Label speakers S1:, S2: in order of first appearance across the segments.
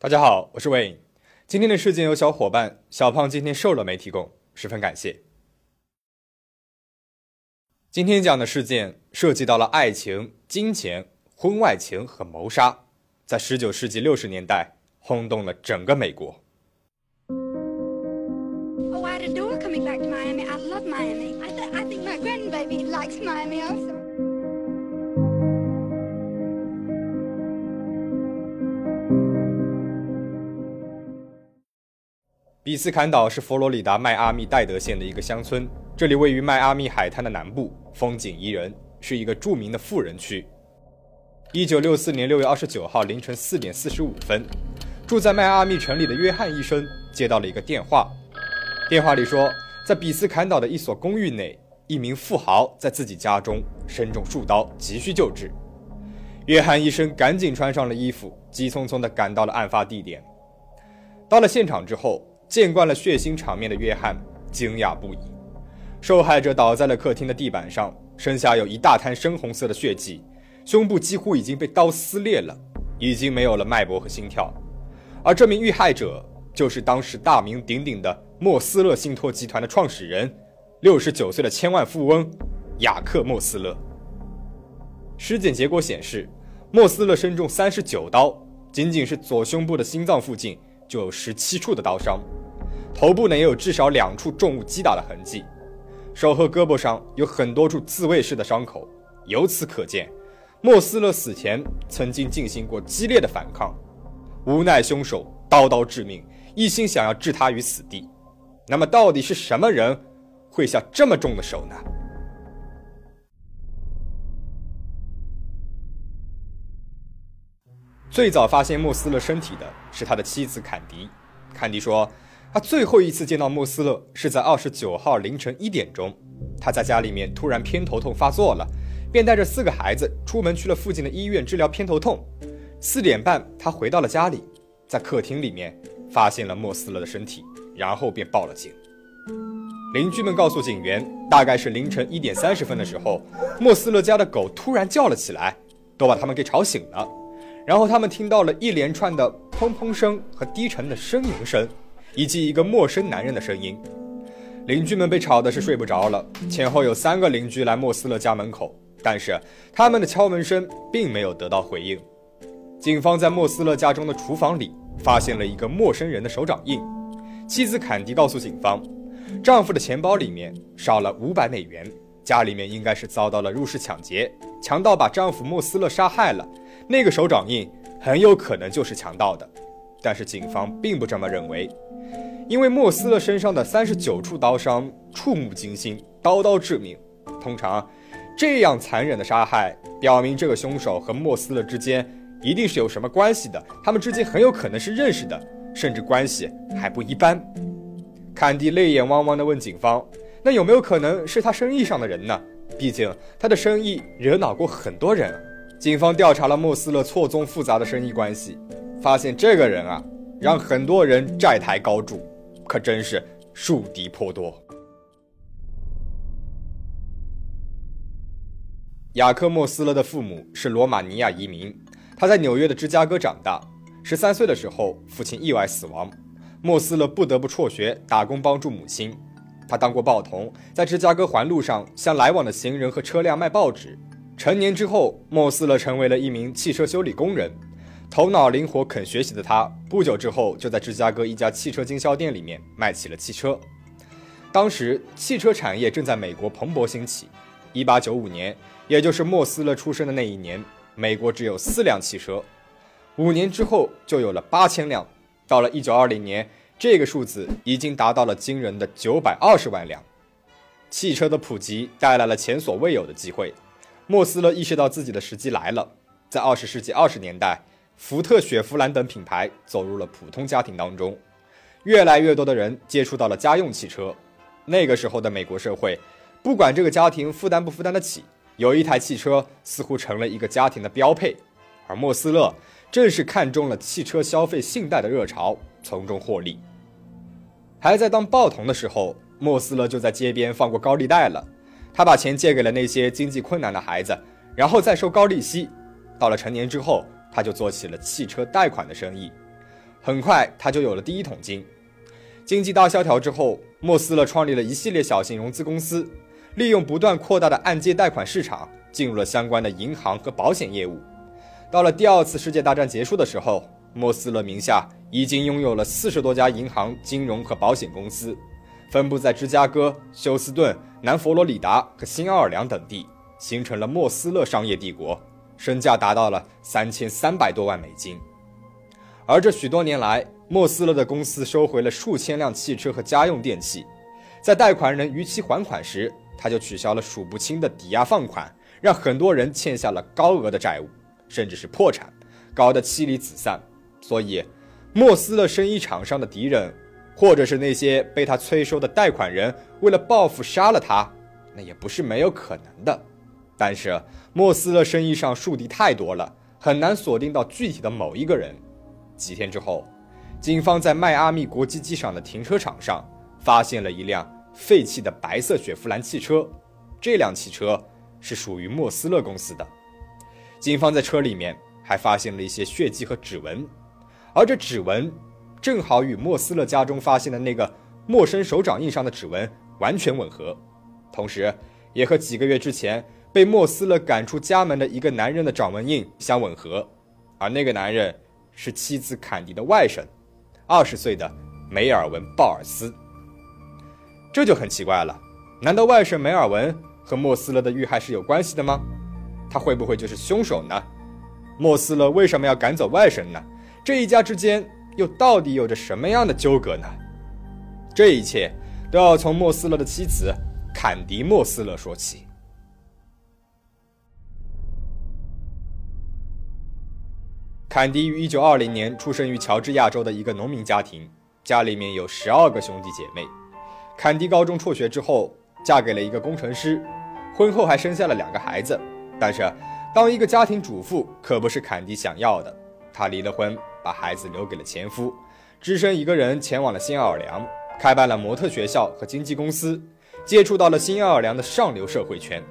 S1: 大家好，我是魏颖。今天的事件由小伙伴小胖今天瘦了没提供，十分感谢。今天讲的事件涉及到了爱情、金钱、婚外情和谋杀，在十九世纪六十年代轰动了整个美国。比斯坎岛是佛罗里达迈阿密戴德县的一个乡村，这里位于迈阿密海滩的南部，风景宜人，是一个著名的富人区。一九六四年六月二十九号凌晨四点四十五分，住在迈阿密城里的约翰医生接到了一个电话，电话里说，在比斯坎岛的一所公寓内，一名富豪在自己家中身中数刀，急需救治。约翰医生赶紧穿上了衣服，急匆匆地赶到了案发地点。到了现场之后，见惯了血腥场面的约翰惊讶不已。受害者倒在了客厅的地板上，身下有一大滩深红色的血迹，胸部几乎已经被刀撕裂了，已经没有了脉搏和心跳。而这名遇害者就是当时大名鼎鼎的莫斯勒信托集团的创始人，六十九岁的千万富翁雅克·莫斯勒。尸检结果显示，莫斯勒身中三十九刀，仅仅是左胸部的心脏附近就有十七处的刀伤。头部呢也有至少两处重物击打的痕迹，手和胳膊上有很多处自卫式的伤口。由此可见，莫斯勒死前曾经进行过激烈的反抗。无奈凶手刀刀致命，一心想要置他于死地。那么，到底是什么人会下这么重的手呢？最早发现莫斯勒身体的是他的妻子坎迪。坎迪说。他最后一次见到莫斯勒是在二十九号凌晨一点钟，他在家里面突然偏头痛发作了，便带着四个孩子出门去了附近的医院治疗偏头痛。四点半，他回到了家里，在客厅里面发现了莫斯勒的身体，然后便报了警。邻居们告诉警员，大概是凌晨一点三十分的时候，莫斯勒家的狗突然叫了起来，都把他们给吵醒了。然后他们听到了一连串的砰砰声和低沉的呻吟声。以及一个陌生男人的声音，邻居们被吵的是睡不着了。前后有三个邻居来莫斯勒家门口，但是他们的敲门声并没有得到回应。警方在莫斯勒家中的厨房里发现了一个陌生人的手掌印。妻子坎迪告诉警方，丈夫的钱包里面少了五百美元，家里面应该是遭到了入室抢劫，强盗把丈夫莫斯勒杀害了。那个手掌印很有可能就是强盗的，但是警方并不这么认为。因为莫斯勒身上的三十九处刀伤触目惊心，刀刀致命。通常，这样残忍的杀害，表明这个凶手和莫斯勒之间一定是有什么关系的。他们之间很有可能是认识的，甚至关系还不一般。坎蒂泪眼汪汪地问警方：“那有没有可能是他生意上的人呢？毕竟他的生意惹恼过很多人。”警方调查了莫斯勒错综复杂的生意关系，发现这个人啊，让很多人债台高筑。可真是树敌颇多。雅克·莫斯勒的父母是罗马尼亚移民，他在纽约的芝加哥长大。十三岁的时候，父亲意外死亡，莫斯勒不得不辍学打工帮助母亲。他当过报童，在芝加哥环路上向来往的行人和车辆卖报纸。成年之后，莫斯勒成为了一名汽车修理工人。头脑灵活、肯学习的他，不久之后就在芝加哥一家汽车经销店里面卖起了汽车。当时，汽车产业正在美国蓬勃兴起。1895年，也就是莫斯勒出生的那一年，美国只有四辆汽车。五年之后，就有了八千辆。到了1920年，这个数字已经达到了惊人的920万辆。汽车的普及带来了前所未有的机会。莫斯勒意识到自己的时机来了。在20世纪20年代。福特、雪佛兰等品牌走入了普通家庭当中，越来越多的人接触到了家用汽车。那个时候的美国社会，不管这个家庭负担不负担得起，有一台汽车似乎成了一个家庭的标配。而莫斯勒正是看中了汽车消费信贷的热潮，从中获利。还在当报童的时候，莫斯勒就在街边放过高利贷了。他把钱借给了那些经济困难的孩子，然后再收高利息。到了成年之后，他就做起了汽车贷款的生意，很快他就有了第一桶金。经济大萧条之后，莫斯勒创立了一系列小型融资公司，利用不断扩大的按揭贷款市场，进入了相关的银行和保险业务。到了第二次世界大战结束的时候，莫斯勒名下已经拥有了四十多家银行、金融和保险公司，分布在芝加哥、休斯顿、南佛罗里达和新奥尔良等地，形成了莫斯勒商业帝国，身价达到了三千三百多万美金。而这许多年来，莫斯勒的公司收回了数千辆汽车和家用电器，在贷款人逾期还款时，他就取消了数不清的抵押放款，让很多人欠下了高额的债务，甚至是破产，搞得妻离子散。所以，莫斯勒生意场上的敌人，或者是那些被他催收的贷款人，为了报复杀了他，那也不是没有可能的。但是，莫斯勒生意上树敌太多了，很难锁定到具体的某一个人。几天之后。警方在迈阿密国际机场的停车场上发现了一辆废弃的白色雪佛兰汽车，这辆汽车是属于莫斯勒公司的。警方在车里面还发现了一些血迹和指纹，而这指纹正好与莫斯勒家中发现的那个陌生手掌印上的指纹完全吻合，同时也和几个月之前被莫斯勒赶出家门的一个男人的掌纹印相吻合，而那个男人是妻子坎迪的外甥。二十岁的梅尔文·鲍尔斯，这就很奇怪了。难道外甥梅尔文和莫斯勒的遇害是有关系的吗？他会不会就是凶手呢？莫斯勒为什么要赶走外甥呢？这一家之间又到底有着什么样的纠葛呢？这一切都要从莫斯勒的妻子坎迪·莫斯勒说起。坎迪于1920年出生于乔治亚州的一个农民家庭，家里面有十二个兄弟姐妹。坎迪高中辍学之后，嫁给了一个工程师，婚后还生下了两个孩子。但是，当一个家庭主妇可不是坎迪想要的。她离了婚，把孩子留给了前夫，只身一个人前往了新奥尔良，开办了模特学校和经纪公司，接触到了新奥尔良的上流社会圈。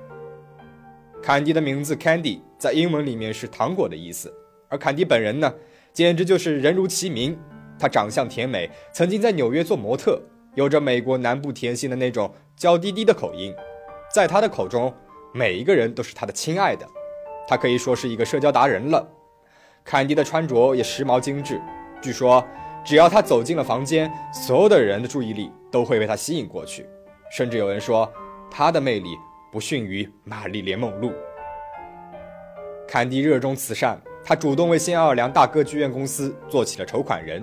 S1: 坎迪的名字 Candy 在英文里面是糖果的意思。而坎迪本人呢，简直就是人如其名。他长相甜美，曾经在纽约做模特，有着美国南部甜心的那种娇滴滴的口音。在他的口中，每一个人都是他的亲爱的。他可以说是一个社交达人了。坎迪的穿着也时髦精致，据说只要他走进了房间，所有的人的注意力都会被他吸引过去。甚至有人说，他的魅力不逊于玛丽莲梦露。坎迪热衷慈善。他主动为新奥尔良大歌剧院公司做起了筹款人，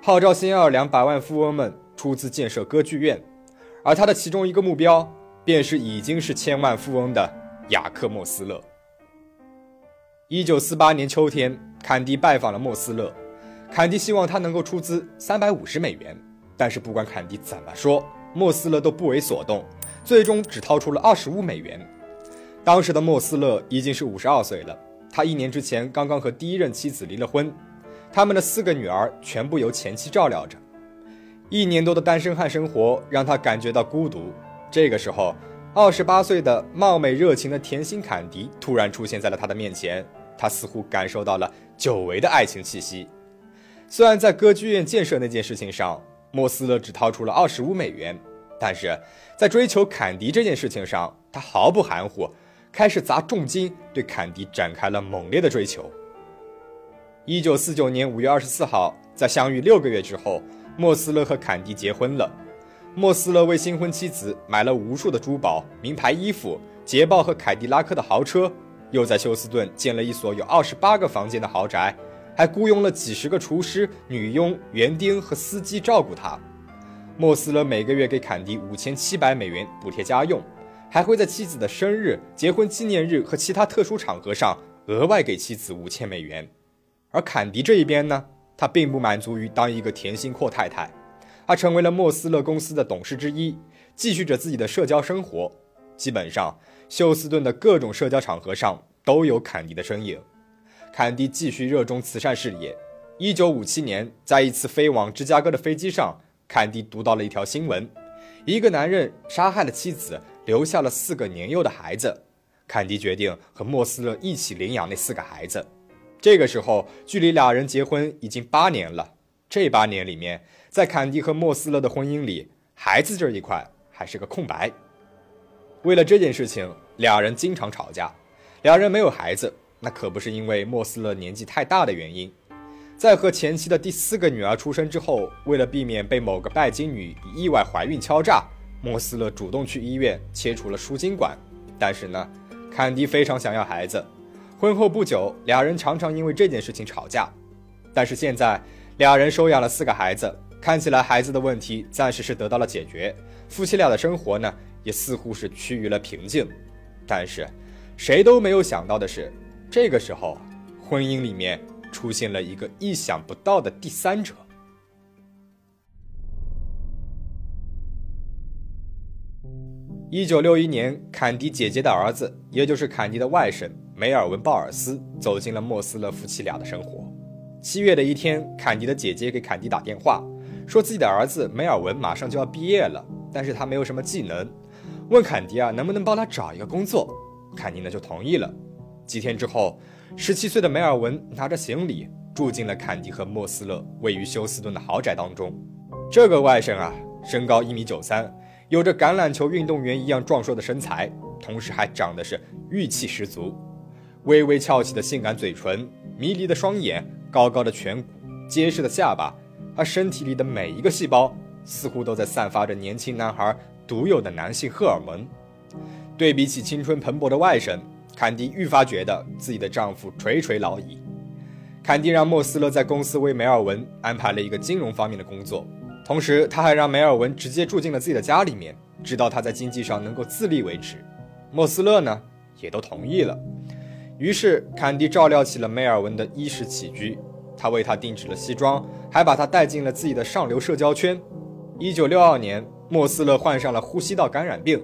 S1: 号召新奥尔良百万富翁们出资建设歌剧院，而他的其中一个目标便是已经是千万富翁的雅克·莫斯勒。一九四八年秋天，坎迪拜访了莫斯勒，坎迪希望他能够出资三百五十美元，但是不管坎迪怎么说，莫斯勒都不为所动，最终只掏出了二十五美元。当时的莫斯勒已经是五十二岁了。他一年之前刚刚和第一任妻子离了婚，他们的四个女儿全部由前妻照料着。一年多的单身汉生活让他感觉到孤独。这个时候，二十八岁的貌美热情的甜心坎迪突然出现在了他的面前，他似乎感受到了久违的爱情气息。虽然在歌剧院建设那件事情上，莫斯勒只掏出了二十五美元，但是在追求坎迪这件事情上，他毫不含糊。开始砸重金对坎迪展开了猛烈的追求。一九四九年五月二十四号，在相遇六个月之后，莫斯勒和坎迪结婚了。莫斯勒为新婚妻子买了无数的珠宝、名牌衣服、捷豹和凯迪拉克的豪车，又在休斯顿建了一所有二十八个房间的豪宅，还雇佣了几十个厨师、女佣、园丁和司机照顾他。莫斯勒每个月给坎迪五千七百美元补贴家用。还会在妻子的生日、结婚纪念日和其他特殊场合上额外给妻子五千美元，而坎迪这一边呢，他并不满足于当一个甜心阔太太，他成为了莫斯勒公司的董事之一，继续着自己的社交生活。基本上，休斯顿的各种社交场合上都有坎迪的身影。坎迪继续热衷慈善事业。一九五七年，在一次飞往芝加哥的飞机上，坎迪读到了一条新闻：一个男人杀害了妻子。留下了四个年幼的孩子，坎迪决定和莫斯勒一起领养那四个孩子。这个时候，距离俩人结婚已经八年了。这八年里面，在坎迪和莫斯勒的婚姻里，孩子这一块还是个空白。为了这件事情，俩人经常吵架。俩人没有孩子，那可不是因为莫斯勒年纪太大的原因。在和前妻的第四个女儿出生之后，为了避免被某个拜金女以意外怀孕敲诈，莫斯勒主动去医院切除了输精管。但是呢，坎迪非常想要孩子。婚后不久，俩人常常因为这件事情吵架。但是现在，俩人收养了四个孩子，看起来孩子的问题暂时是得到了解决，夫妻俩的生活呢，也似乎是趋于了平静。但是，谁都没有想到的是，这个时候，婚姻里面出现了一个意想不到的第三者。一九六一年，坎迪姐姐的儿子，也就是坎迪的外甥梅尔文·鲍尔斯，走进了莫斯勒夫妻俩的生活。七月的一天，坎迪的姐姐给坎迪打电话，说自己的儿子梅尔文马上就要毕业了，但是他没有什么技能，问坎迪啊能不能帮他找一个工作。坎迪呢就同意了。几天之后，十七岁的梅尔文拿着行李住进了坎迪和莫斯勒位于休斯顿的豪宅当中。这个外甥啊，身高一米九三。有着橄榄球运动员一样壮硕的身材，同时还长得是玉气十足，微微翘起的性感嘴唇，迷离的双眼，高高的颧骨，结实的下巴，他身体里的每一个细胞似乎都在散发着年轻男孩独有的男性荷尔蒙。对比起青春蓬勃的外甥，坎迪愈发觉得自己的丈夫垂垂老矣。坎迪让莫斯勒在公司为梅尔文安排了一个金融方面的工作。同时，他还让梅尔文直接住进了自己的家里面，直到他在经济上能够自立为止。莫斯勒呢，也都同意了。于是，坎迪照料起了梅尔文的衣食起居，他为他定制了西装，还把他带进了自己的上流社交圈。一九六二年，莫斯勒患上了呼吸道感染病，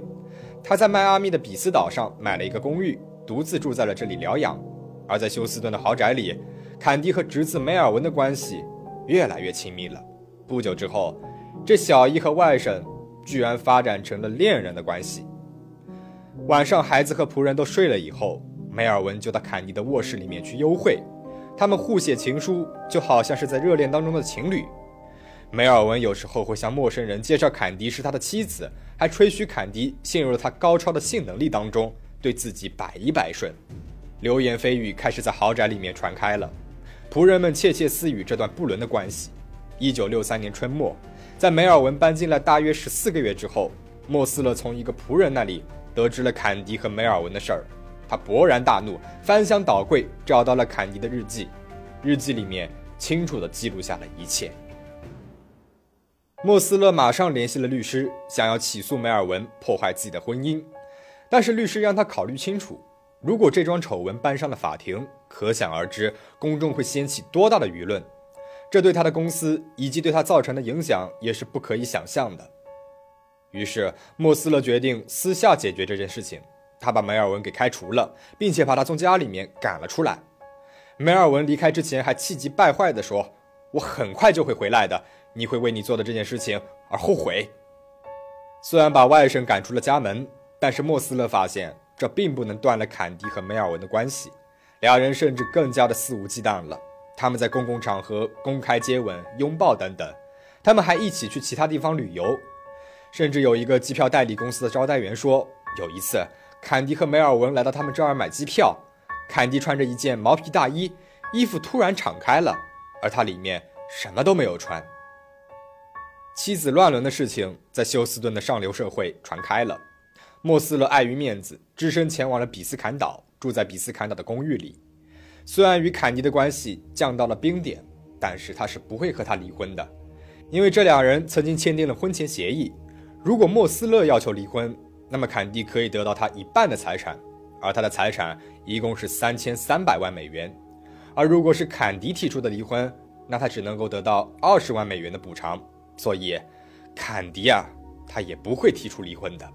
S1: 他在迈阿密的比斯岛上买了一个公寓，独自住在了这里疗养。而在休斯顿的豪宅里，坎迪和侄子梅尔文的关系越来越亲密了。不久之后，这小姨和外甥居然发展成了恋人的关系。晚上，孩子和仆人都睡了以后，梅尔文就到坎迪的卧室里面去幽会。他们互写情书，就好像是在热恋当中的情侣。梅尔文有时候会向陌生人介绍坎迪是他的妻子，还吹嘘坎迪陷入了他高超的性能力当中，对自己百依百顺。流言蜚语开始在豪宅里面传开了，仆人们窃窃私语这段不伦的关系。一九六三年春末，在梅尔文搬进来大约十四个月之后，莫斯勒从一个仆人那里得知了坎迪和梅尔文的事儿，他勃然大怒，翻箱倒柜找到了坎迪的日记，日记里面清楚地记录下了一切。莫斯勒马上联系了律师，想要起诉梅尔文破坏自己的婚姻，但是律师让他考虑清楚，如果这桩丑闻搬上了法庭，可想而知公众会掀起多大的舆论。这对他的公司以及对他造成的影响也是不可以想象的。于是，莫斯勒决定私下解决这件事情。他把梅尔文给开除了，并且把他从家里面赶了出来。梅尔文离开之前还气急败坏地说：“我很快就会回来的，你会为你做的这件事情而后悔。”虽然把外甥赶出了家门，但是莫斯勒发现这并不能断了坎迪和梅尔文的关系，两人甚至更加的肆无忌惮了。他们在公共场合公开接吻、拥抱等等，他们还一起去其他地方旅游，甚至有一个机票代理公司的招待员说，有一次坎迪和梅尔文来到他们这儿买机票，坎迪穿着一件毛皮大衣，衣服突然敞开了，而他里面什么都没有穿。妻子乱伦的事情在休斯顿的上流社会传开了，莫斯勒碍于面子，只身前往了比斯坎岛，住在比斯坎岛的公寓里。虽然与坎迪的关系降到了冰点，但是他是不会和他离婚的，因为这两人曾经签订了婚前协议。如果莫斯勒要求离婚，那么坎迪可以得到他一半的财产，而他的财产一共是三千三百万美元。而如果是坎迪提出的离婚，那他只能够得到二十万美元的补偿。所以，坎迪啊，他也不会提出离婚的。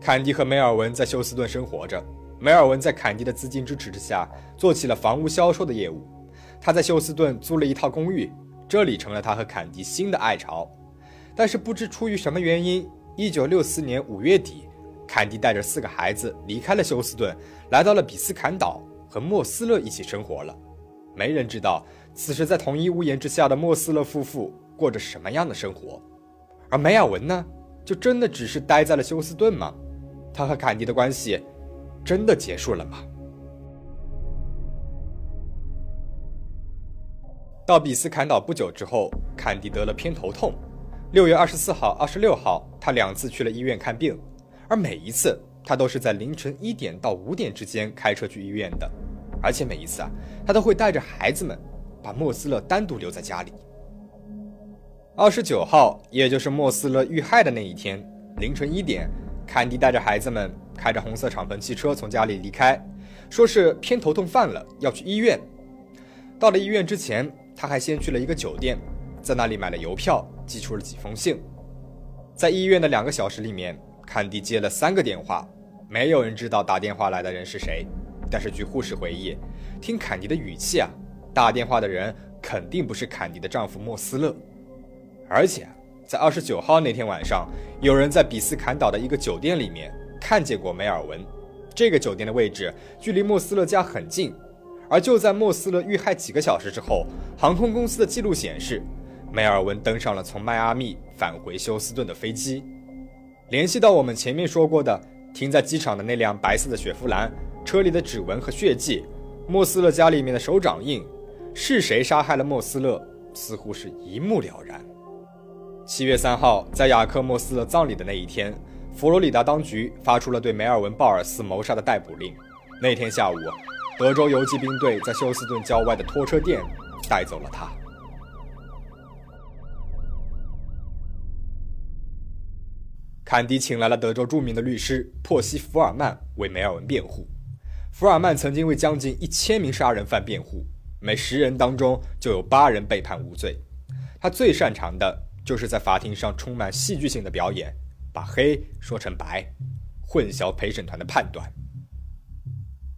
S1: 坎迪和梅尔文在休斯顿生活着。梅尔文在坎迪的资金支持之下，做起了房屋销售的业务。他在休斯顿租了一套公寓，这里成了他和坎迪新的爱巢。但是不知出于什么原因，一九六四年五月底，坎迪带着四个孩子离开了休斯顿，来到了比斯坎岛，和莫斯勒一起生活了。没人知道此时在同一屋檐之下的莫斯勒夫妇过着什么样的生活？而梅尔文呢，就真的只是待在了休斯顿吗？他和坎迪的关系真的结束了吗？到比斯坎岛不久之后，坎迪得了偏头痛。六月二十四号、二十六号，他两次去了医院看病，而每一次他都是在凌晨一点到五点之间开车去医院的，而且每一次啊，他都会带着孩子们，把莫斯勒单独留在家里。二十九号，也就是莫斯勒遇害的那一天凌晨一点，坎迪带着孩子们开着红色敞篷汽车从家里离开，说是偏头痛犯了，要去医院。到了医院之前，他还先去了一个酒店，在那里买了邮票。寄出了几封信，在医院的两个小时里面，坎迪接了三个电话，没有人知道打电话来的人是谁。但是据护士回忆，听坎迪的语气啊，打电话的人肯定不是坎迪的丈夫莫斯勒。而且在二十九号那天晚上，有人在比斯坎岛的一个酒店里面看见过梅尔文。这个酒店的位置距离莫斯勒家很近，而就在莫斯勒遇害几个小时之后，航空公司的记录显示。梅尔文登上了从迈阿密返回休斯顿的飞机，联系到我们前面说过的停在机场的那辆白色的雪佛兰，车里的指纹和血迹，莫斯勒家里面的手掌印，是谁杀害了莫斯勒，似乎是一目了然。七月三号，在雅克莫斯勒葬礼的那一天，佛罗里达当局发出了对梅尔文鲍尔斯谋杀的逮捕令。那天下午，德州游击兵队在休斯顿郊外的拖车店带走了他。坎迪请来了德州著名的律师珀西·福尔曼为梅尔文辩护。福尔曼曾经为将近一千名杀人犯辩护，每十人当中就有八人被判无罪。他最擅长的就是在法庭上充满戏剧性的表演，把黑说成白，混淆陪审团的判断。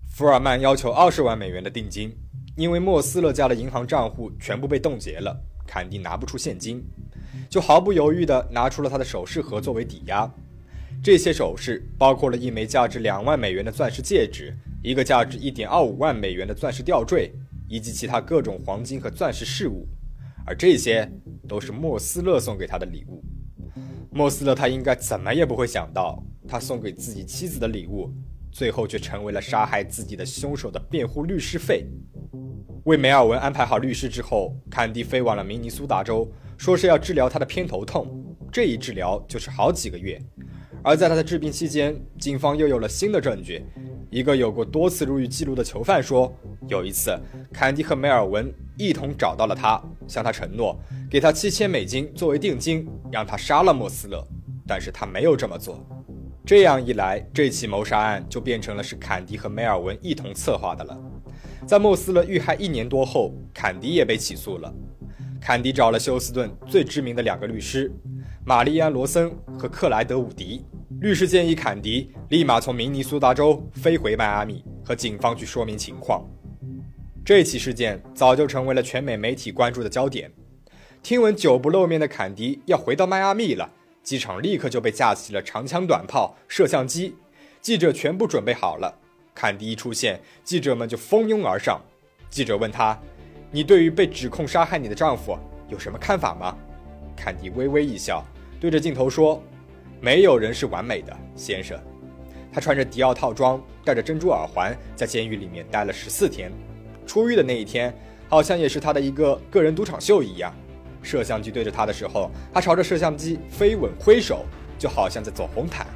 S1: 福尔曼要求二十万美元的定金，因为莫斯勒家的银行账户全部被冻结了，坎迪拿不出现金。就毫不犹豫地拿出了他的首饰盒作为抵押。这些首饰包括了一枚价值两万美元的钻石戒指，一个价值一点二五万美元的钻石吊坠，以及其他各种黄金和钻石饰物。而这些都是莫斯勒送给他的礼物。莫斯勒他应该怎么也不会想到，他送给自己妻子的礼物，最后却成为了杀害自己的凶手的辩护律师费。为梅尔文安排好律师之后，坎迪飞往了明尼苏达州。说是要治疗他的偏头痛，这一治疗就是好几个月。而在他的治病期间，警方又有了新的证据。一个有过多次入狱记录的囚犯说，有一次，坎迪和梅尔文一同找到了他，向他承诺给他七千美金作为定金，让他杀了莫斯勒。但是他没有这么做。这样一来，这起谋杀案就变成了是坎迪和梅尔文一同策划的了。在莫斯勒遇害一年多后，坎迪也被起诉了。坎迪找了休斯顿最知名的两个律师，玛丽安·罗森和克莱德·伍迪。律师建议坎迪立马从明尼苏达州飞回迈阿密，和警方去说明情况。这起事件早就成为了全美媒体关注的焦点。听闻久不露面的坎迪要回到迈阿密了，机场立刻就被架起了长枪短炮、摄像机，记者全部准备好了。坎迪一出现，记者们就蜂拥而上。记者问他。你对于被指控杀害你的丈夫有什么看法吗？坎迪微微一笑，对着镜头说：“没有人是完美的，先生。”他穿着迪奥套装，戴着珍珠耳环，在监狱里面待了十四天。出狱的那一天，好像也是他的一个个人赌场秀一样。摄像机对着他的时候，他朝着摄像机飞吻挥手，就好像在走红毯。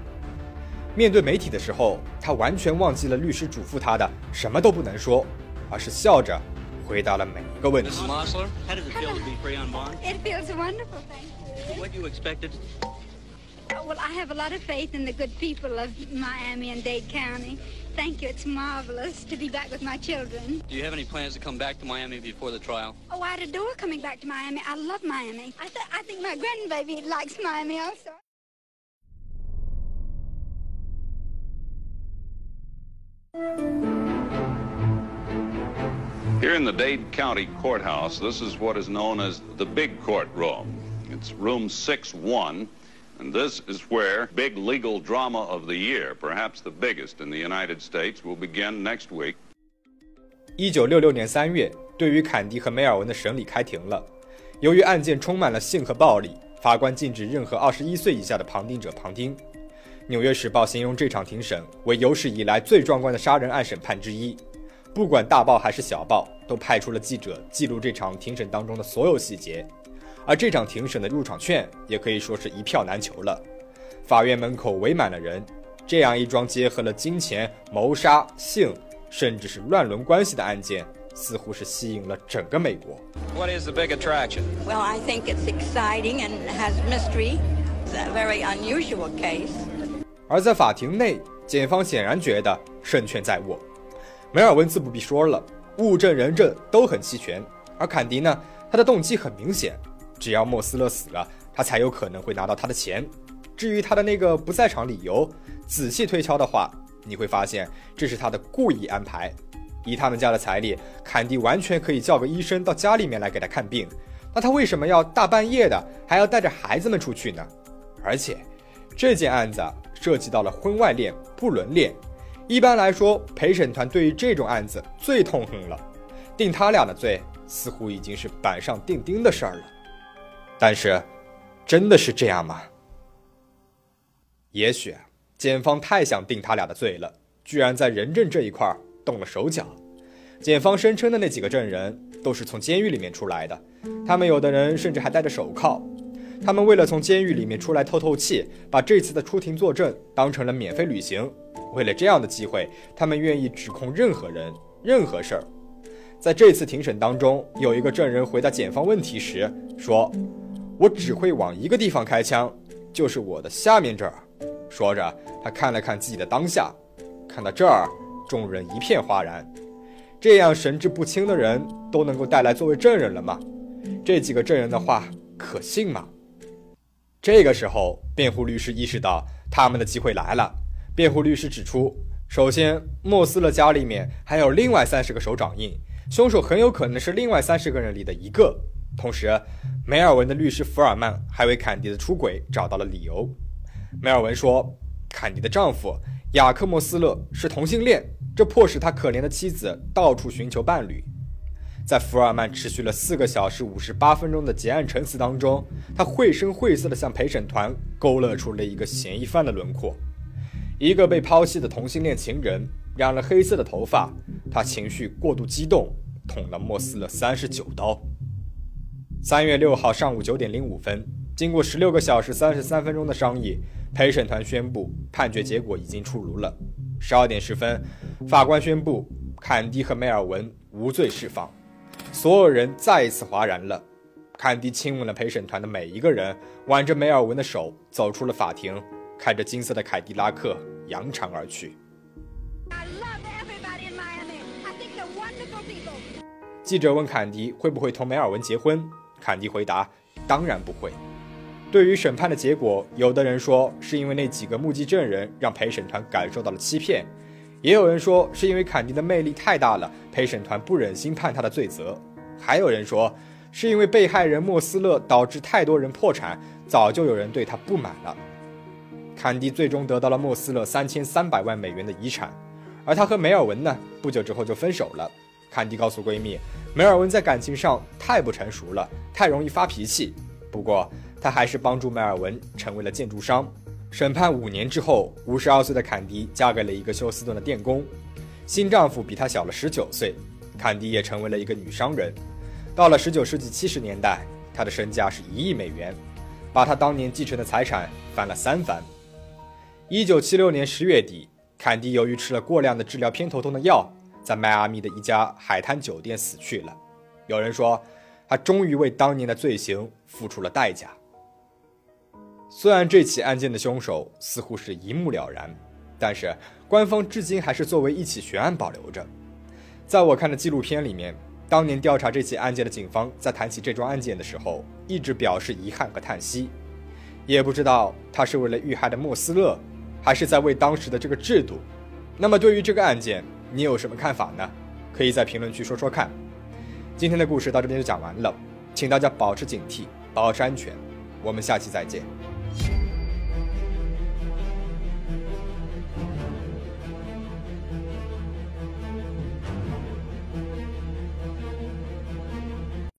S1: 面对媒体的时候，他完全忘记了律师嘱咐他的什么都不能说，而是笑着。回答了每一个问题。
S2: Mrs. Mosler, how it feel to be free on bond? It feels wonderful, thank you.
S3: What you expected?
S2: Uh, well, I have a lot of faith in the good people of Miami and Dade County. Thank you. It's marvelous to be back with my children.
S3: Do you have any plans to come back to Miami before the trial?
S2: Oh, I'd adore coming back to Miami. I love Miami. I, th- I think my grandbaby likes Miami also.
S4: Here in the Dade County Courthouse, this is what is known as the big courtroom. It's room 6-1, and this is where big legal drama of the year, perhaps the biggest in the United States, will begin next week.
S1: 一九六六年三月，对于坎迪和梅尔文的审理开庭了。由于案件充满了性和暴力，法官禁止任何二十一岁以下的旁听者旁听。《纽约时报》形容这场庭审为有史以来最壮观的杀人案审判之一。不管大报还是小报，都派出了记者记录这场庭审当中的所有细节。而这场庭审的入场券也可以说是一票难求了。法院门口围满了人。这样一桩结合了金钱、谋杀、性，甚至是乱伦关系的案件。似乎是吸引了整个美国。
S5: What is the big attraction?
S6: Well, I think it's exciting and has mystery. It's a very unusual case.
S1: 而在法庭内，检方显然觉得胜券在握。梅尔文自不必说了，物证人证都很齐全。而坎迪呢，他的动机很明显，只要莫斯勒死了，他才有可能会拿到他的钱。至于他的那个不在场理由，仔细推敲的话，你会发现这是他的故意安排。以他们家的财力，坎迪完全可以叫个医生到家里面来给他看病。那他为什么要大半夜的还要带着孩子们出去呢？而且，这件案子涉及到了婚外恋、不伦恋。一般来说，陪审团对于这种案子最痛恨了，定他俩的罪似乎已经是板上钉钉的事儿了。但是，真的是这样吗？也许，检方太想定他俩的罪了，居然在人证这一块儿。动了手脚，检方声称的那几个证人都是从监狱里面出来的，他们有的人甚至还戴着手铐。他们为了从监狱里面出来透透气，把这次的出庭作证当成了免费旅行。为了这样的机会，他们愿意指控任何人、任何事儿。在这次庭审当中，有一个证人回答检方问题时说：“我只会往一个地方开枪，就是我的下面这儿。”说着，他看了看自己的当下，看到这儿。众人一片哗然，这样神志不清的人都能够带来作为证人了吗？这几个证人的话可信吗？这个时候，辩护律师意识到他们的机会来了。辩护律师指出，首先，莫斯勒家里面还有另外三十个手掌印，凶手很有可能是另外三十个人里的一个。同时，梅尔文的律师福尔曼还为坎迪的出轨找到了理由。梅尔文说，坎迪的丈夫雅克·莫斯勒是同性恋。这迫使他可怜的妻子到处寻求伴侣。在福尔曼持续了四个小时五十八分钟的结案陈词当中，他绘声绘色地向陪审团勾勒出了一个嫌疑犯的轮廓：一个被抛弃的同性恋情人，染了黑色的头发。他情绪过度激动，捅了莫斯勒三十九刀。三月六号上午九点零五分，经过十六个小时三十三分钟的商议，陪审团宣布判决结果已经出炉了。十二点十分，法官宣布坎迪和梅尔文无罪释放，所有人再一次哗然了。坎迪亲吻了陪审团的每一个人，挽着梅尔文的手走出了法庭，开着金色的凯迪拉克扬长而去。记者问坎迪会不会同梅尔文结婚，坎迪回答：“当然不会。”对于审判的结果，有的人说是因为那几个目击证人让陪审团感受到了欺骗，也有人说是因为坎迪的魅力太大了，陪审团不忍心判他的罪责，还有人说是因为被害人莫斯勒导致太多人破产，早就有人对他不满了。坎迪最终得到了莫斯勒三千三百万美元的遗产，而他和梅尔文呢，不久之后就分手了。坎迪告诉闺蜜，梅尔文在感情上太不成熟了，太容易发脾气。不过。他还是帮助梅尔文成为了建筑商。审判五年之后，五十二岁的坎迪嫁给了一个休斯顿的电工，新丈夫比她小了十九岁。坎迪也成为了一个女商人。到了十九世纪七十年代，她的身价是一亿美元，把她当年继承的财产翻了三番。一九七六年十月底，坎迪由于吃了过量的治疗偏头痛的药，在迈阿密的一家海滩酒店死去了。有人说，他终于为当年的罪行付出了代价。虽然这起案件的凶手似乎是一目了然，但是官方至今还是作为一起悬案保留着。在我看的纪录片里面，当年调查这起案件的警方在谈起这桩案件的时候，一直表示遗憾和叹息。也不知道他是为了遇害的莫斯勒，还是在为当时的这个制度。那么对于这个案件，你有什么看法呢？可以在评论区说说看。今天的故事到这边就讲完了，请大家保持警惕，保持安全。我们下期再见。